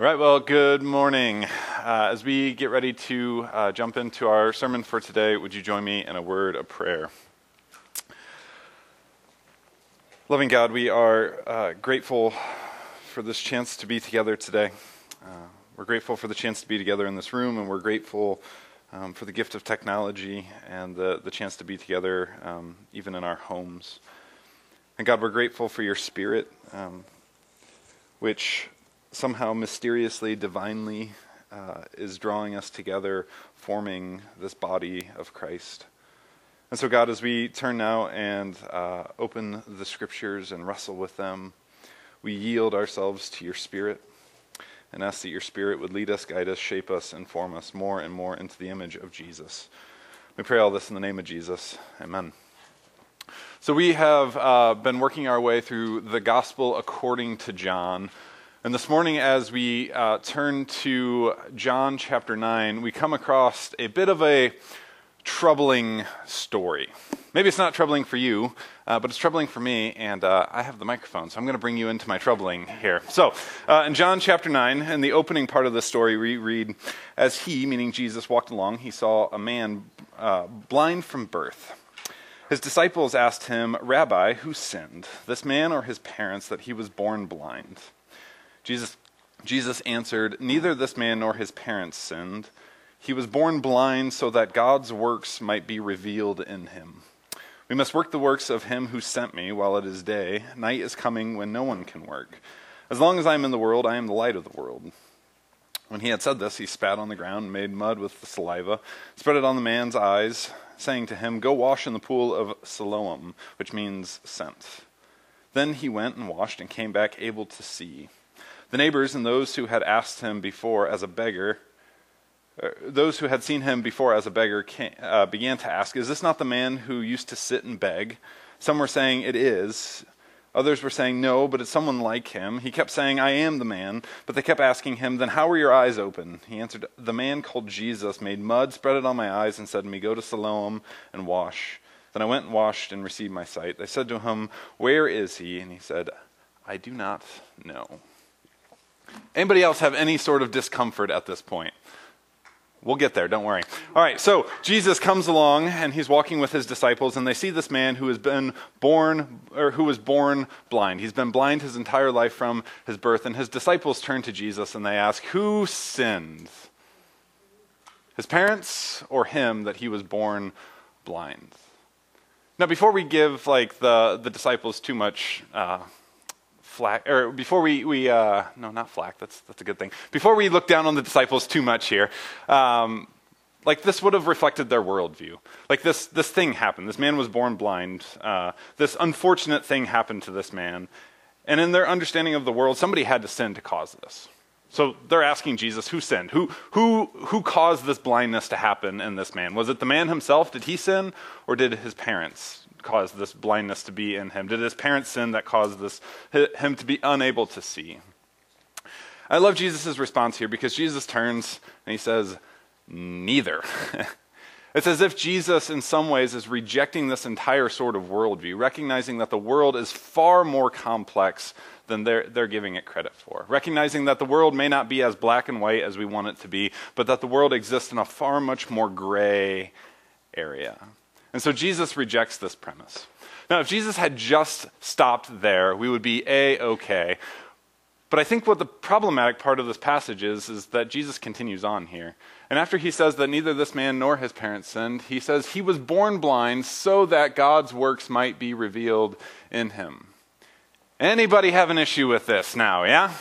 All right, well, good morning. Uh, as we get ready to uh, jump into our sermon for today, would you join me in a word of prayer? Loving God, we are uh, grateful for this chance to be together today. Uh, we're grateful for the chance to be together in this room, and we're grateful um, for the gift of technology and the, the chance to be together um, even in our homes. And God, we're grateful for your spirit, um, which somehow mysteriously, divinely uh, is drawing us together, forming this body of Christ. And so, God, as we turn now and uh, open the scriptures and wrestle with them, we yield ourselves to your Spirit and ask that your Spirit would lead us, guide us, shape us, and form us more and more into the image of Jesus. We pray all this in the name of Jesus. Amen. So, we have uh, been working our way through the Gospel according to John. And this morning, as we uh, turn to John chapter 9, we come across a bit of a troubling story. Maybe it's not troubling for you, uh, but it's troubling for me, and uh, I have the microphone, so I'm going to bring you into my troubling here. So, uh, in John chapter 9, in the opening part of the story, we read As he, meaning Jesus, walked along, he saw a man uh, blind from birth. His disciples asked him, Rabbi, who sinned, this man or his parents, that he was born blind? Jesus, Jesus answered, Neither this man nor his parents sinned. He was born blind so that God's works might be revealed in him. We must work the works of him who sent me while it is day. Night is coming when no one can work. As long as I am in the world, I am the light of the world. When he had said this, he spat on the ground and made mud with the saliva, spread it on the man's eyes, saying to him, Go wash in the pool of Siloam, which means sent. Then he went and washed and came back able to see. The neighbors and those who had asked him before as a beggar, uh, those who had seen him before as a beggar came, uh, began to ask, Is this not the man who used to sit and beg? Some were saying, It is. Others were saying, No, but it's someone like him. He kept saying, I am the man. But they kept asking him, Then how were your eyes open? He answered, The man called Jesus made mud, spread it on my eyes, and said to me, Go to Siloam and wash. Then I went and washed and received my sight. They said to him, Where is he? And he said, I do not know. Anybody else have any sort of discomfort at this point? We'll get there, don't worry. All right, so Jesus comes along and he's walking with his disciples and they see this man who has been born or who was born blind. He's been blind his entire life from his birth and his disciples turn to Jesus and they ask, "Who sinned? His parents or him that he was born blind?" Now, before we give like the the disciples too much uh, flack, or before we, we uh, no, not flack, that's, that's a good thing. Before we look down on the disciples too much here, um, like this would have reflected their worldview. Like this, this thing happened. This man was born blind. Uh, this unfortunate thing happened to this man. And in their understanding of the world, somebody had to sin to cause this. So they're asking Jesus, who sinned? Who, who, who caused this blindness to happen in this man? Was it the man himself? Did he sin? Or did his parents caused this blindness to be in him? Did his parents sin that caused this, him to be unable to see? I love Jesus' response here because Jesus turns and he says, Neither. it's as if Jesus, in some ways, is rejecting this entire sort of worldview, recognizing that the world is far more complex than they're, they're giving it credit for. Recognizing that the world may not be as black and white as we want it to be, but that the world exists in a far much more gray area. And so Jesus rejects this premise. Now, if Jesus had just stopped there, we would be A okay. But I think what the problematic part of this passage is, is that Jesus continues on here. And after he says that neither this man nor his parents sinned, he says he was born blind so that God's works might be revealed in him. Anybody have an issue with this now, yeah?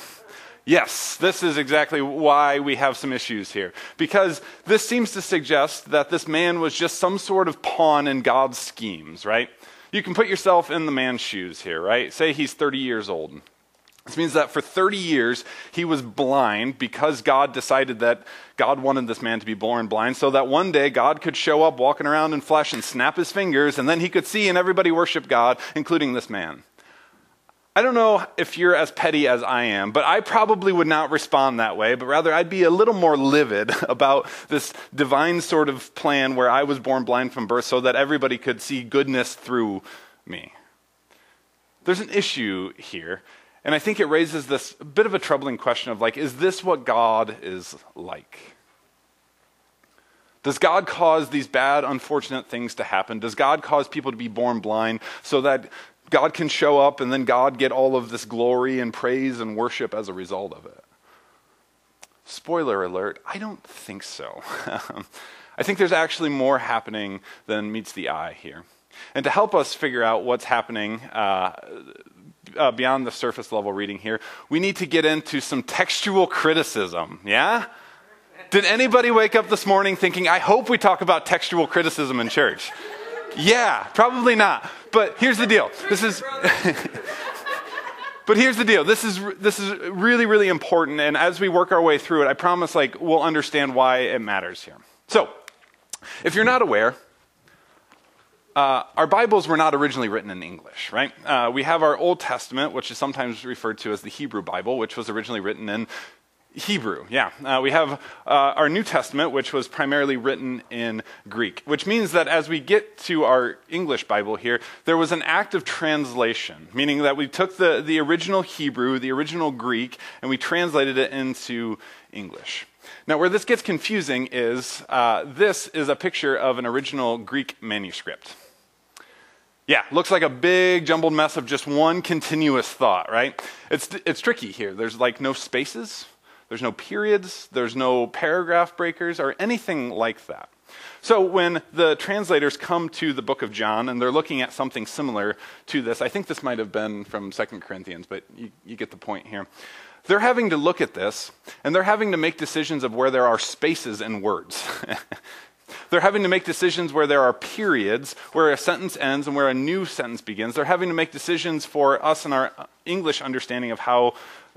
Yes, this is exactly why we have some issues here. Because this seems to suggest that this man was just some sort of pawn in God's schemes, right? You can put yourself in the man's shoes here, right? Say he's 30 years old. This means that for 30 years he was blind because God decided that God wanted this man to be born blind so that one day God could show up walking around in flesh and snap his fingers and then he could see and everybody worship God, including this man. I don't know if you're as petty as I am, but I probably would not respond that way, but rather I'd be a little more livid about this divine sort of plan where I was born blind from birth so that everybody could see goodness through me. There's an issue here, And I think it raises this bit of a troubling question of like, is this what God is like? Does God cause these bad, unfortunate things to happen? Does God cause people to be born blind so that God can show up and then God get all of this glory and praise and worship as a result of it? Spoiler alert, I don't think so. I think there's actually more happening than meets the eye here. And to help us figure out what's happening uh, uh, beyond the surface level reading here, we need to get into some textual criticism. Yeah? Did anybody wake up this morning thinking, I hope we talk about textual criticism in church? Yeah, probably not. But here's the deal. This is. but here's the deal. This is this is really really important and as we work our way through it, I promise like we'll understand why it matters here. So, if you're not aware, uh, our Bibles were not originally written in English, right? Uh, we have our Old Testament, which is sometimes referred to as the Hebrew Bible, which was originally written in Hebrew, yeah. Uh, we have uh, our New Testament, which was primarily written in Greek, which means that as we get to our English Bible here, there was an act of translation, meaning that we took the, the original Hebrew, the original Greek, and we translated it into English. Now, where this gets confusing is uh, this is a picture of an original Greek manuscript. Yeah, looks like a big jumbled mess of just one continuous thought, right? It's, it's tricky here. There's like no spaces there's no periods, there's no paragraph breakers, or anything like that. So when the translators come to the book of John and they're looking at something similar to this, I think this might have been from 2 Corinthians, but you, you get the point here. They're having to look at this and they're having to make decisions of where there are spaces in words. They're having to make decisions where there are periods, where a sentence ends and where a new sentence begins. They're having to make decisions for us and our English understanding of how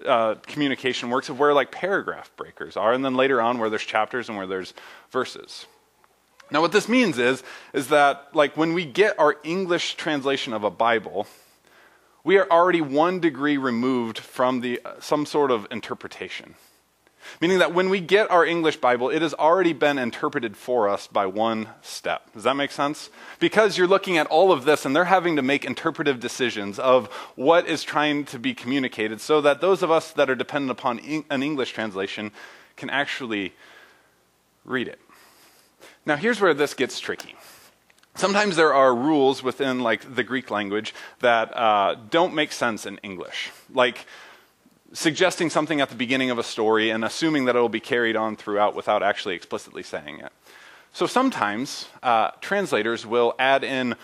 uh, communication works, of where like paragraph breakers are, and then later on where there's chapters and where there's verses. Now, what this means is, is that like when we get our English translation of a Bible, we are already one degree removed from the, uh, some sort of interpretation. Meaning that when we get our English Bible, it has already been interpreted for us by one step. Does that make sense? Because you're looking at all of this and they're having to make interpretive decisions of what is trying to be communicated so that those of us that are dependent upon an English translation can actually read it. Now, here's where this gets tricky. Sometimes there are rules within like the Greek language that uh, don't make sense in English. Like, suggesting something at the beginning of a story and assuming that it will be carried on throughout without actually explicitly saying it. So sometimes uh, translators will add in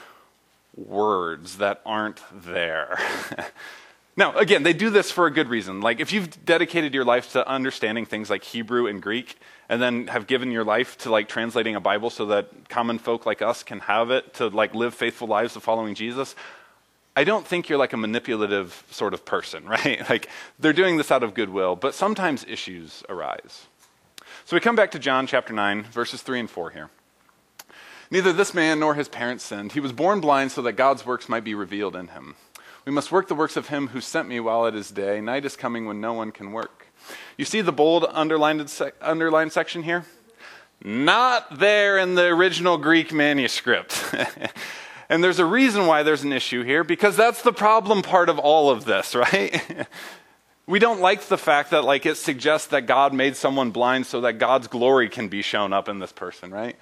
words that aren't there. now, again, they do this for a good reason. Like, if you've dedicated your life to understanding things like Hebrew and Greek, and then have given your life to like translating a Bible so that common folk like us can have it to like live faithful lives of following Jesus, I don't think you're like a manipulative sort of person, right? Like they're doing this out of goodwill, but sometimes issues arise. So we come back to John chapter 9, verses 3 and 4 here. Neither this man nor his parents sinned. He was born blind so that God's works might be revealed in him. We must work the works of him who sent me while it is day. Night is coming when no one can work. You see the bold underlined, underlined section here? Not there in the original Greek manuscript. And there's a reason why there's an issue here, because that's the problem part of all of this, right? we don't like the fact that like it suggests that God made someone blind so that God's glory can be shown up in this person, right?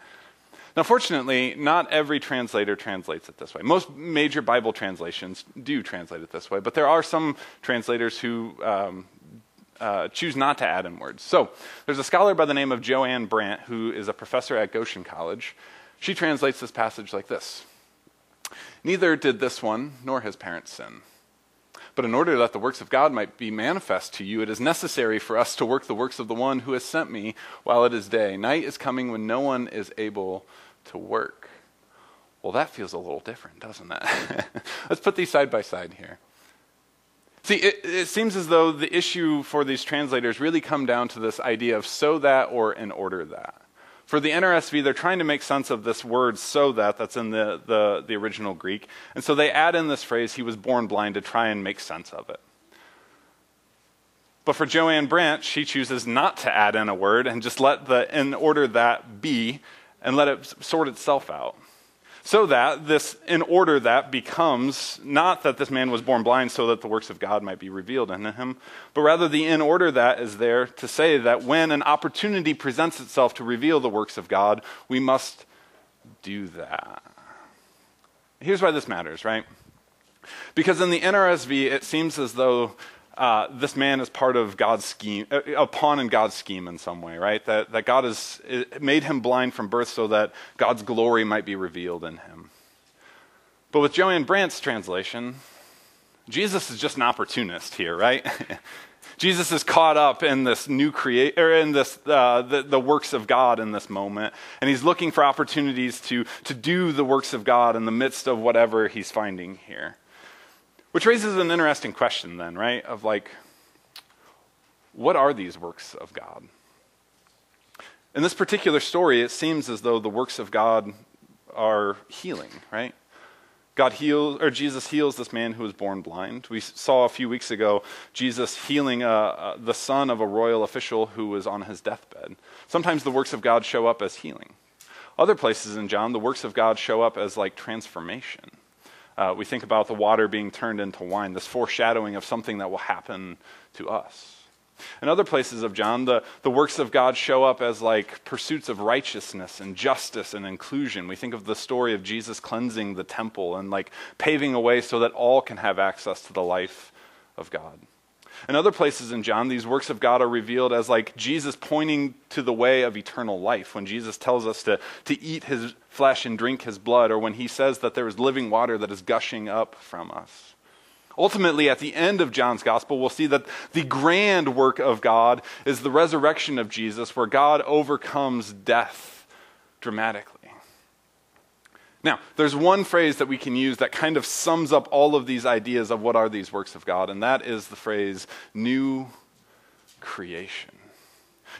Now, fortunately, not every translator translates it this way. Most major Bible translations do translate it this way, but there are some translators who um, uh, choose not to add in words. So, there's a scholar by the name of Joanne Brant who is a professor at Goshen College. She translates this passage like this Neither did this one nor his parents sin. But in order that the works of God might be manifest to you, it is necessary for us to work the works of the one who has sent me while it is day. Night is coming when no one is able to work. Well, that feels a little different, doesn't it? Let's put these side by side here. See, it, it, seems as though the issue for these translators really come down to this idea of so that or in order that. For the NRSV, they're trying to make sense of this word so that that's in the, the, the original Greek. And so they add in this phrase, he was born blind, to try and make sense of it. But for Joanne Brant, she chooses not to add in a word and just let the in order that be and let it sort itself out. So that this, in order that becomes not that this man was born blind so that the works of God might be revealed in him, but rather the in order that is there to say that when an opportunity presents itself to reveal the works of God, we must do that. Here's why this matters, right? Because in the NRSV, it seems as though uh, this man is part of God's scheme, uh, a pawn in God's scheme in some way, right? That, that God has made him blind from birth so that God's glory might be revealed in him. But with Joanne Brant's translation, Jesus is just an opportunist here, right? Jesus is caught up in this new create or in this uh, the, the works of God in this moment, and he's looking for opportunities to to do the works of God in the midst of whatever he's finding here. Which raises an interesting question, then, right? Of like, what are these works of God? In this particular story, it seems as though the works of God are healing, right? God heals, or Jesus heals this man who was born blind. We saw a few weeks ago Jesus healing uh, uh, the son of a royal official who was on his deathbed. Sometimes the works of God show up as healing. Other places in John, the works of God show up as like transformation. Uh, we think about the water being turned into wine, this foreshadowing of something that will happen to us. In other places of John, the, the works of God show up as like pursuits of righteousness and justice and inclusion. We think of the story of Jesus cleansing the temple and like paving a way so that all can have access to the life of God. In other places in John, these works of God are revealed as like Jesus pointing to the way of eternal life. When Jesus tells us to, to eat his flesh and drink his blood, or when he says that there is living water that is gushing up from us. Ultimately, at the end of John's gospel, we'll see that the grand work of God is the resurrection of Jesus, where God overcomes death dramatically. Now, there's one phrase that we can use that kind of sums up all of these ideas of what are these works of God, and that is the phrase new creation.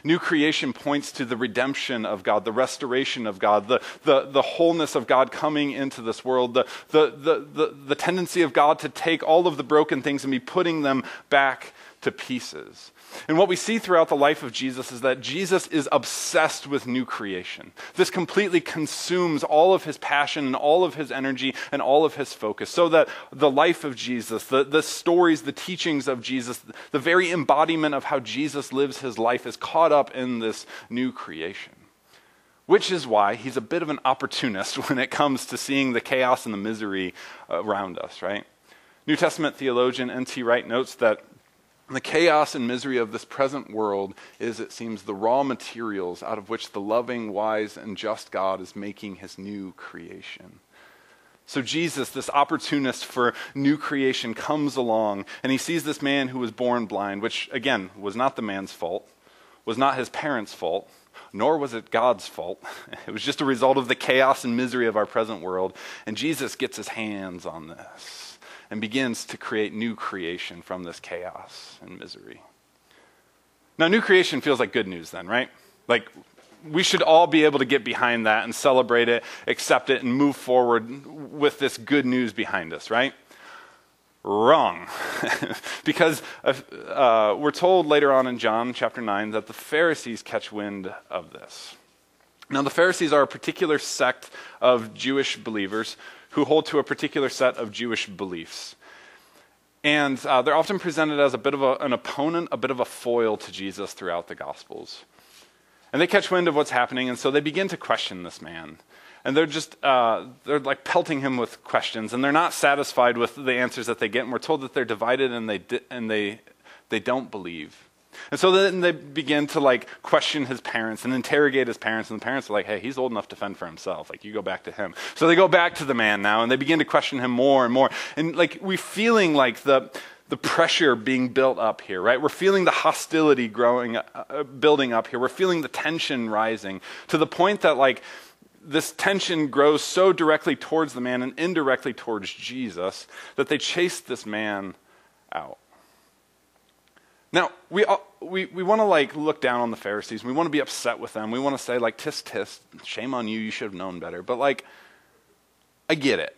New creation points to the redemption of God, the restoration of God, the, the, the wholeness of God coming into this world, the, the, the, the, the tendency of God to take all of the broken things and be putting them back to pieces. And what we see throughout the life of Jesus is that Jesus is obsessed with new creation. This completely consumes all of his passion and all of his energy and all of his focus. So that the life of Jesus, the, the stories, the teachings of Jesus, the very embodiment of how Jesus lives his life is caught up in this new creation. Which is why he's a bit of an opportunist when it comes to seeing the chaos and the misery around us, right? New Testament theologian N.T. Wright notes that the chaos and misery of this present world is, it seems, the raw materials out of which the loving, wise, and just God is making his new creation. So, Jesus, this opportunist for new creation, comes along and he sees this man who was born blind, which, again, was not the man's fault, was not his parents' fault, nor was it God's fault. It was just a result of the chaos and misery of our present world. And Jesus gets his hands on this and begins to create new creation from this chaos and misery. Now, new creation feels like good news, then, right? Like, we should all be able to get behind that and celebrate it, accept it, and move forward with this good news behind us, right? Wrong. because uh, uh, we're told later on in John chapter 9 that the Pharisees catch wind of this. Now, the Pharisees are a particular sect of Jewish believers who hold to a particular set of Jewish beliefs. And uh, they're often presented as a bit of a, an opponent, a bit of a foil to Jesus throughout the Gospels. And they catch wind of what's happening, and so they begin to question this man. And they're just, uh, they're like pelting him with questions, and they're not satisfied with the answers that they get. And we're told that they're divided and they, di- and they, they don't believe. And so then they begin to like question his parents and interrogate his parents. And the parents are like, hey, he's old enough to fend for himself. Like, you go back to him. So they go back to the man now and they begin to question him more and more. And like, we're feeling like the, the pressure being built up here, right? We're feeling the hostility growing, uh, building up here. We're feeling the tension rising to the point that like, this tension grows so directly towards the man and indirectly towards Jesus that they chase this man out. Now, we, we, we want to like look down on the Pharisees. We want to be upset with them. We want to say like, tisk, tisk, shame on you. You should have known better. But like, I get it.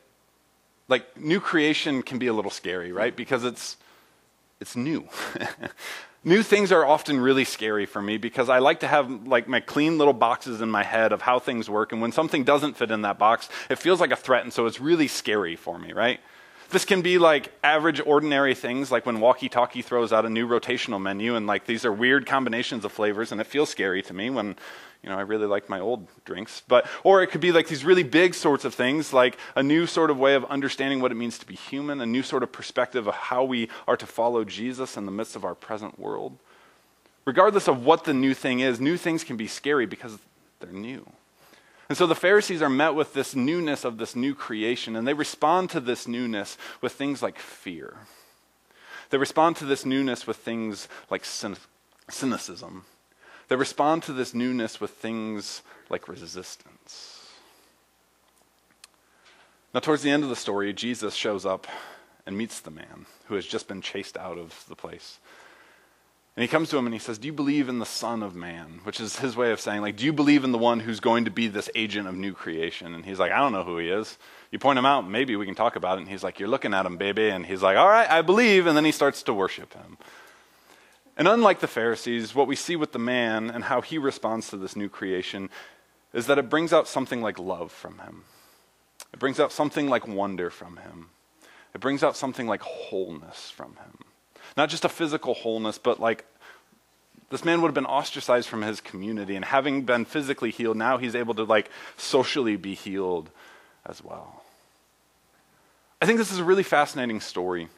Like, new creation can be a little scary, right? Because it's, it's new. New things are often really scary for me because I like to have like my clean little boxes in my head of how things work. And when something doesn't fit in that box, it feels like a threat. And so it's really scary for me, right? This can be like average, ordinary things, like when Walkie Talkie throws out a new rotational menu, and like these are weird combinations of flavors, and it feels scary to me when, you know, I really like my old drinks. But or it could be like these really big sorts of things, like a new sort of way of understanding what it means to be human, a new sort of perspective of how we are to follow Jesus in the midst of our present world. Regardless of what the new thing is, new things can be scary because they're new. And so the Pharisees are met with this newness of this new creation, and they respond to this newness with things like fear. They respond to this newness with things like cynicism. They respond to this newness with things like resistance. Now, towards the end of the story, Jesus shows up and meets the man who has just been chased out of the place. And he comes to him and he says, Do you believe in the Son of Man? Which is his way of saying, like, do you believe in the one who's going to be this agent of new creation? And he's like, I don't know who he is. You point him out, maybe we can talk about it. And he's like, You're looking at him, baby. And he's like, All right, I believe. And then he starts to worship him. And unlike the Pharisees, what we see with the man and how he responds to this new creation is that it brings out something like love from him. It brings out something like wonder from him. It brings out something like wholeness from him. Not just a physical wholeness, but like this man would have been ostracized from his community and having been physically healed now he's able to like socially be healed as well. I think this is a really fascinating story.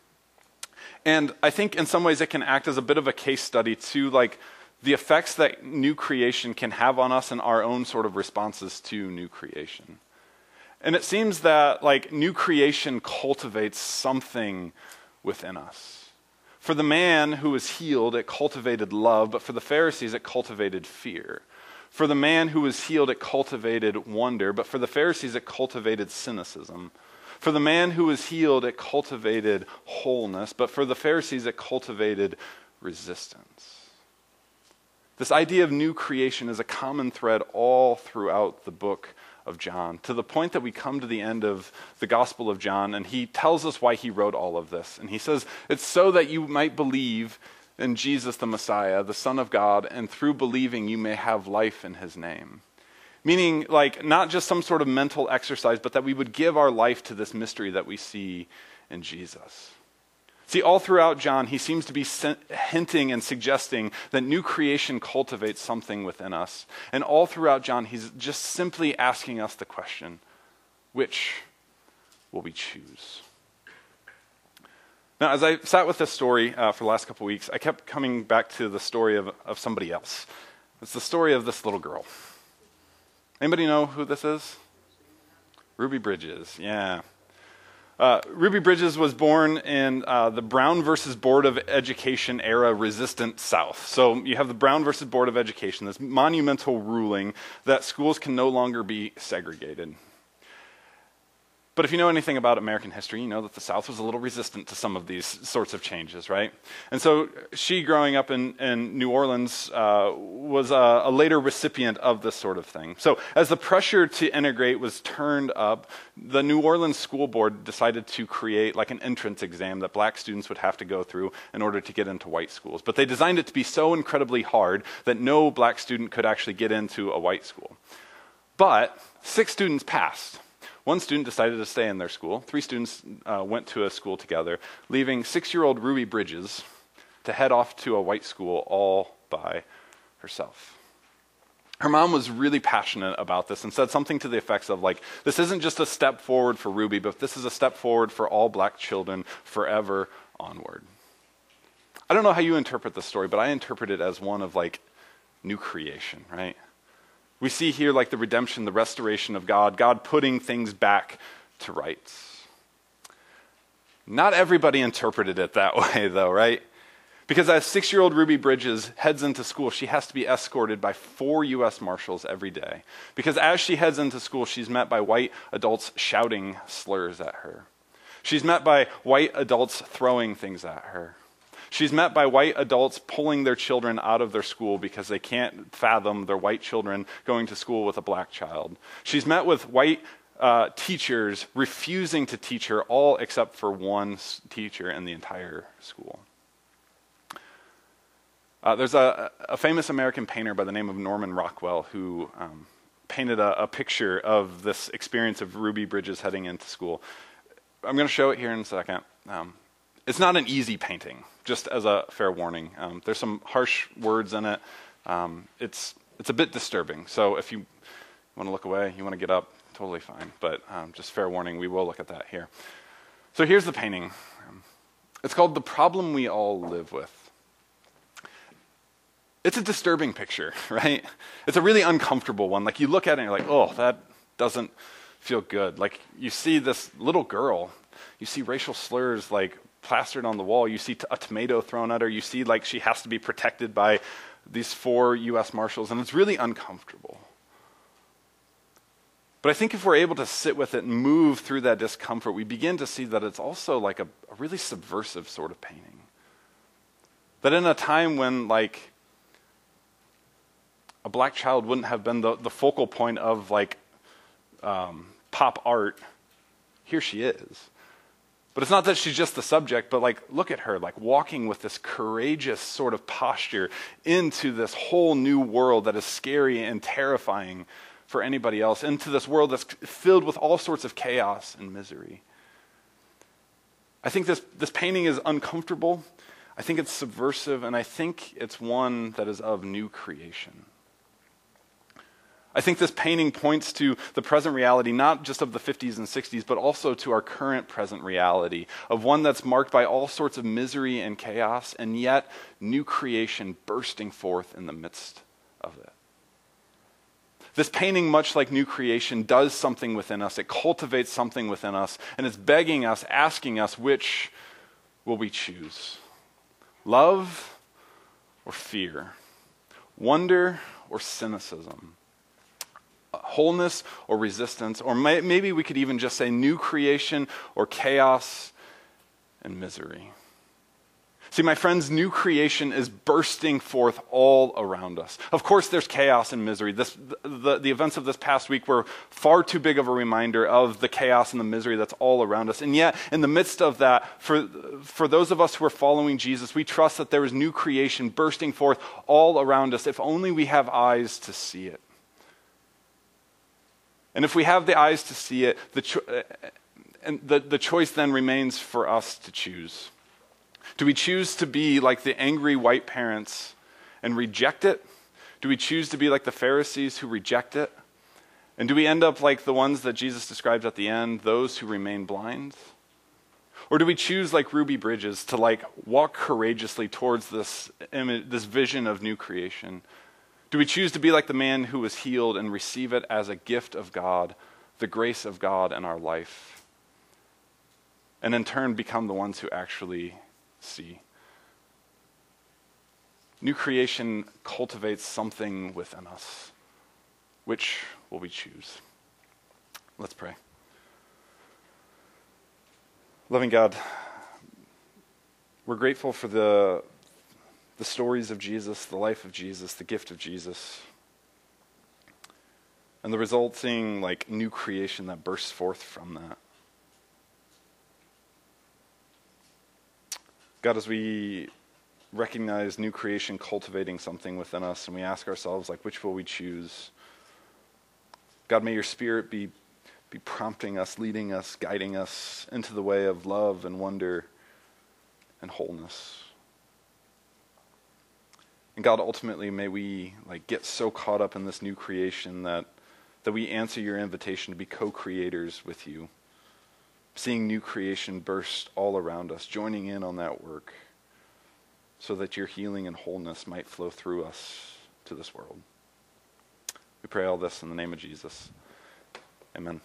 And i think in some ways it can act as a bit of a case study to like the effects that new creation can have on us and our own sort of responses to new creation. And it seems that like new creation cultivates something within us for the man who was healed, it cultivated love, but for the Pharisees, it cultivated fear. For the man who was healed, it cultivated wonder, but for the Pharisees, it cultivated cynicism. For the man who was healed, it cultivated wholeness, but for the Pharisees, it cultivated resistance. This idea of new creation is a common thread all throughout the book of John, to the point that we come to the end of the Gospel of John, and he tells us why he wrote all of this. And he says, It's so that you might believe in Jesus the Messiah, the Son of God, and through believing you may have life in his name. Meaning, like, not just some sort of mental exercise, but that we would give our life to this mystery that we see in Jesus. See, all throughout John, he seems to be hinting and suggesting that new creation cultivates something within us. And all throughout John, he's just simply asking us the question which will we choose? Now, as I sat with this story uh, for the last couple weeks, I kept coming back to the story of, of somebody else. It's the story of this little girl. Anybody know who this is? Ruby Bridges, yeah. Uh, Ruby Bridges was born in uh, the Brown versus Board of Education era resistant South. So you have the Brown versus Board of Education, this monumental ruling that schools can no longer be segregated. But if you know anything about American history, you know that the South was a little resistant to some of these sorts of changes, right? And so she, growing up in, in New Orleans, uh, was a, a, later recipient of this sort of thing. So as the pressure to integrate was turned up, the New Orleans School Board decided to create like an entrance exam that black students would have to go through in order to get into white schools. But they designed it to be so incredibly hard that no black student could actually get into a white school. But six students passed. One student decided to stay in their school. Three students uh, went to a school together, leaving six year old Ruby Bridges to head off to a white school all by herself. Her mom was really passionate about this and said something to the effects of, like, this isn't just a step forward for Ruby, but this is a step forward for all black children forever onward. I don't know how you interpret this story, but I interpret it as one of, like, new creation, right? We see here like the redemption, the restoration of God, God putting things back to rights. Not everybody interpreted it that way, though, right? Because as six year old Ruby Bridges heads into school, she has to be escorted by four U.S. Marshals every day. Because as she heads into school, she's met by white adults shouting slurs at her. She's met by white adults throwing things at her. She's met by white adults pulling their children out of their school because they can't fathom their white children going to school with a black child. She's met with white uh, teachers refusing to teach her, all except for one teacher in the entire school. Uh, there's a, a, famous American painter by the name of Norman Rockwell who um, painted a, a, picture of this experience of Ruby Bridges heading into school. I'm going to show it here in a second. Um, it's not an easy painting, just as a fair warning. Um, there's some harsh words in it. Um, it's it's a bit disturbing. So if you want to look away, you want to get up, totally fine. But um, just fair warning, we will look at that here. So here's the painting. Um, it's called "The Problem We All Live With." It's a disturbing picture, right? It's a really uncomfortable one. Like you look at it and you're like, oh, that doesn't feel good. Like you see this little girl, you see racial slurs like plastered on the wall. You see a tomato thrown at her. You see like she has to be protected by these four U.S. Marshals, and it's really uncomfortable. But I think if we're able to sit with it and move through that discomfort, we begin to see that it's also like a, a really subversive sort of painting. That in a time when, like, a black child wouldn't have been the, the focal point of like um, pop art, here she is. But it's not that she's just the subject, but like, look at her, like walking with this courageous sort of posture into this whole new world that is scary and terrifying for anybody else, into this world that's filled with all sorts of chaos and misery. I think this, this painting is uncomfortable. I think it's subversive, and I think it's one that is of new creation. I think this painting points to the present reality, not just of the 50s and 60s, but also to our current present reality, of one that's marked by all sorts of misery and chaos, and yet new creation bursting forth in the midst of it. This painting, much like new creation, does something within us. It cultivates something within us, and it's begging us, asking us, which will we choose? Love or fear? Wonder or cynicism? Wholeness or resistance, or may, maybe we could even just say new creation or chaos and misery. See, my friends, new creation is bursting forth all around us. Of course, there's chaos and misery. This, the, the events of this past week were far too big of a reminder of the chaos and the misery that's all around us. And yet, in the midst of that, for, for those of us who are following Jesus, we trust that there is new creation bursting forth all around us if only we have eyes to see it. And if we have the eyes to see it, the, cho- uh, and the, the choice then remains for us to choose. Do we choose to be like the angry white parents and reject it? Do we choose to be like the Pharisees who reject it? And do we end up like the ones that Jesus describes at the end, those who remain blind? Or do we choose like Ruby Bridges to like walk courageously towards this image, this vision of new creation? Do we choose to be like the man who was healed and receive it as a gift of God, the grace of God in our life? And in turn, become the ones who actually see. New creation cultivates something within us. Which will we choose? Let's pray. Loving God, we're grateful for the the stories of Jesus, the life of Jesus, the gift of Jesus, and the resulting like new creation that bursts forth from that. God, as we recognize new creation cultivating something within us, and we ask ourselves, like, which will we choose? God, may your spirit be, be prompting us, leading us, guiding us into the way of love and wonder and wholeness. And God, ultimately, may we like get so caught up in this new creation that that we answer your invitation to be co-creators with you, seeing new creation burst all around us, joining in on that work, so that your healing and wholeness might flow through us to this world. We pray all this in the name of Jesus. Amen.